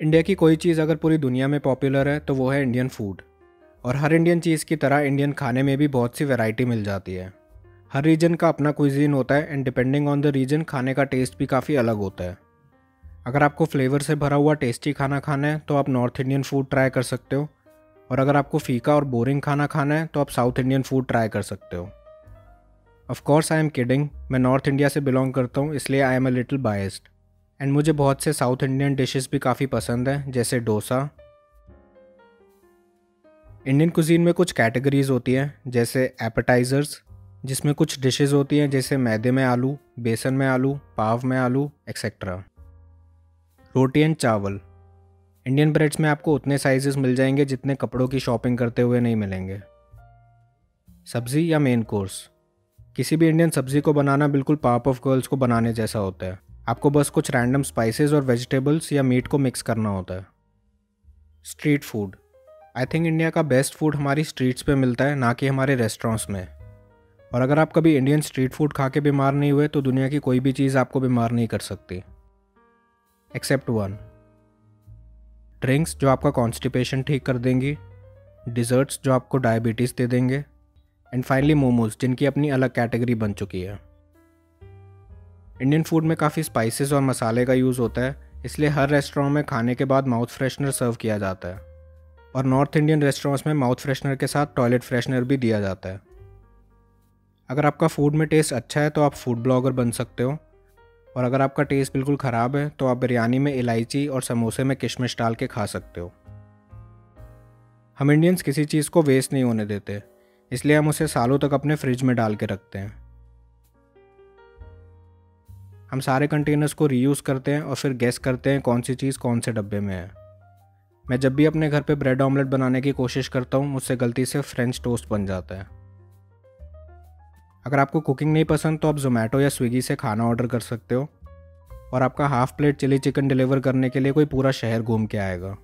India की कोई चीज़ अगर पूरी दुनिया में पॉपुलर है तो वो है इंडियन फ़ूड और हर इंडियन चीज़ की तरह इंडियन खाने में भी बहुत सी वैरायटी मिल जाती है. हर रीजन का अपना कुजीन होता है and depending on the region खाने का टेस्ट भी काफ़ी अलग होता है. अगर आपको फ्लेवर से भरा हुआ टेस्टी खाना खाना है तो आप नॉर्थ इंडियन फ़ूड ट्राई कर सकते हो. और अगर आपको फीका और बोरिंग खाना खाना है तो आप साउथ इंडियन फ़ूड ट्राई कर सकते हो. Of course I am kidding मैं नॉर्थ इंडिया से बिलोंग करता हूँ, इसलिए I am a little biased and मुझे बहुत से साउथ इंडियन डिशेस भी काफ़ी पसंद हैं, जैसे डोसा। इंडियन कुजीन में कुछ कैटेगरीज होती हैं, जैसे एपेटाइज़र्स जिसमें कुछ डिशेस होती हैं, जैसे मैदे में आलू, बेसन में आलू, पाव में आलू एक्सेट्रा रोटी एंड चावल। इंडियन ब्रेड्स में आपको उतने साइजेस मिल जाएँगे, जितने कपड़ों की शॉपिंग करते हुए नहीं मिलेंगे। सब्ज़ी या मेन कोर्स किसी भी इंडियन सब्ज़ी को बनाना बिल्कुल पाप ऑफ़ गर्ल्स को बनाने जैसा होता है। आपको बस कुछ रैंडम स्पाइसेस और वेजिटेबल्स या मीट को मिक्स करना होता है। Street food I think India का बेस्ट फ़ूड हमारी स्ट्रीट्स पे मिलता है, ना कि हमारे रेस्टोरेंट्स में। और अगर आप कभी इंडियन स्ट्रीट फ़ूड खा के बीमार नहीं हुए तो दुनिया की कोई भी चीज़ आपको बीमार नहीं कर सकती। एक्सेप्ट वन ड्रिंक्स जो आपका कॉन्स्टिपेशन ठीक कर देंगी डिज़र्ट्स जो आपको डायबिटीज़ दे देंगे एंड फाइनली मोमोज जिनकी अपनी अलग कैटेगरी बन चुकी है। इंडियन फ़ूड में काफ़ी स्पाइसेस और मसाले का यूज़ होता है, इसलिए हर रेस्टोरेंट में खाने के बाद माउथ फ्रेशनर सर्व किया जाता है। और नॉर्थ इंडियन रेस्टोरेंट्स में माउथ फ्रेशनर के साथ टॉयलेट फ्रेशनर भी दिया जाता है। अगर आपका फ़ूड में टेस्ट अच्छा है तो आप फ़ूड ब्लॉगर बन सकते हो। और अगर आपका टेस्ट बिल्कुल ख़राब है तो आप बिरयानी में इलायची और समोसे में किशमिश डाल के खा सकते हो। हम इंडियंस किसी चीज़ को वेस्ट नहीं होने देते, इसलिए हम उसे सालों तक अपने फ्रिज में डाल के रखते हैं। हम सारे कंटेनर्स को रीयूज़ करते हैं और फिर गैस करते हैं कौन सी चीज़ कौन से डब्बे में है। मैं जब भी अपने घर पे ब्रेड ऑमलेट बनाने की कोशिश करता हूँ, मुझसे गलती से फ्रेंच टोस्ट बन जाता है। अगर आपको कुकिंग नहीं पसंद तो आप जोमेटो या स्विगी से खाना ऑर्डर कर सकते हो। और आपका half plate chilli chicken deliver करने के लिए कोई पूरा शहर घूम के आएगा।